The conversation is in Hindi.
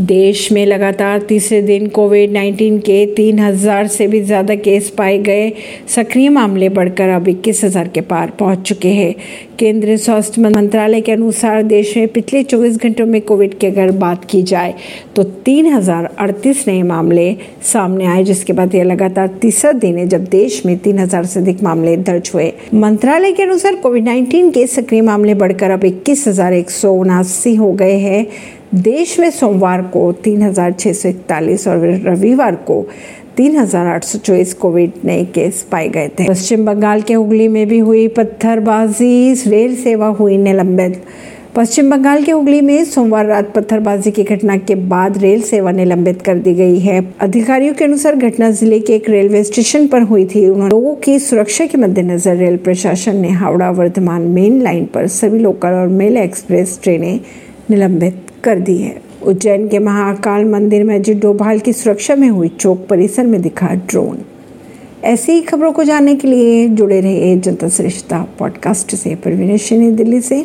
देश में लगातार तीसरे दिन कोविड 19 के 3000 से भी ज़्यादा केस पाए गए। सक्रिय मामले बढ़कर अब इक्कीस हज़ार के पार पहुँच चुके हैं। केंद्रीय स्वास्थ्य मंत्रालय के अनुसार देश में पिछले 24 घंटों में कोविड की अगर बात की जाए तो तीन हज़ार अड़तीस नए मामले सामने आए, जिसके बाद यह लगातार तीसरा दिन है जब देश में तीन हज़ार से अधिक मामले दर्ज हुए। मंत्रालय के अनुसार कोविड नाइन्टीन के सक्रिय मामले बढ़कर अब इक्कीस हो गए हैं। देश में सोमवार को तीन हज़ार छः सौ इकतालीस और रविवार को तीन हज़ार आठ सौ चौबीस कोविड नए केस पाए गए थे। पश्चिम बंगाल के हुगली में भी हुई पत्थरबाजी। रेल सेवा हुई निलंबित। पश्चिम बंगाल के हुगली में सोमवार रात पत्थरबाजी की घटना के बाद रेल सेवा निलंबित कर दी गई है। अधिकारियों के अनुसार घटना ज़िले के एक रेलवे स्टेशन पर हुई थी। उन्होंने लोगों की सुरक्षा के मद्देनजर रेल प्रशासन ने हावड़ा वर्धमान मेन लाइन पर सभी लोकल और मेल एक्सप्रेस ट्रेनें निलंबित कर दी है। उज्जैन के महाकाल मंदिर में अजीत डोभाल की सुरक्षा में हुई, चौक परिसर में दिखा ड्रोन। ऐसी ही खबरों को जानने के लिए जुड़े रहे जनता श्रेष्ठता पॉडकास्ट से। परवीन दिल्ली से।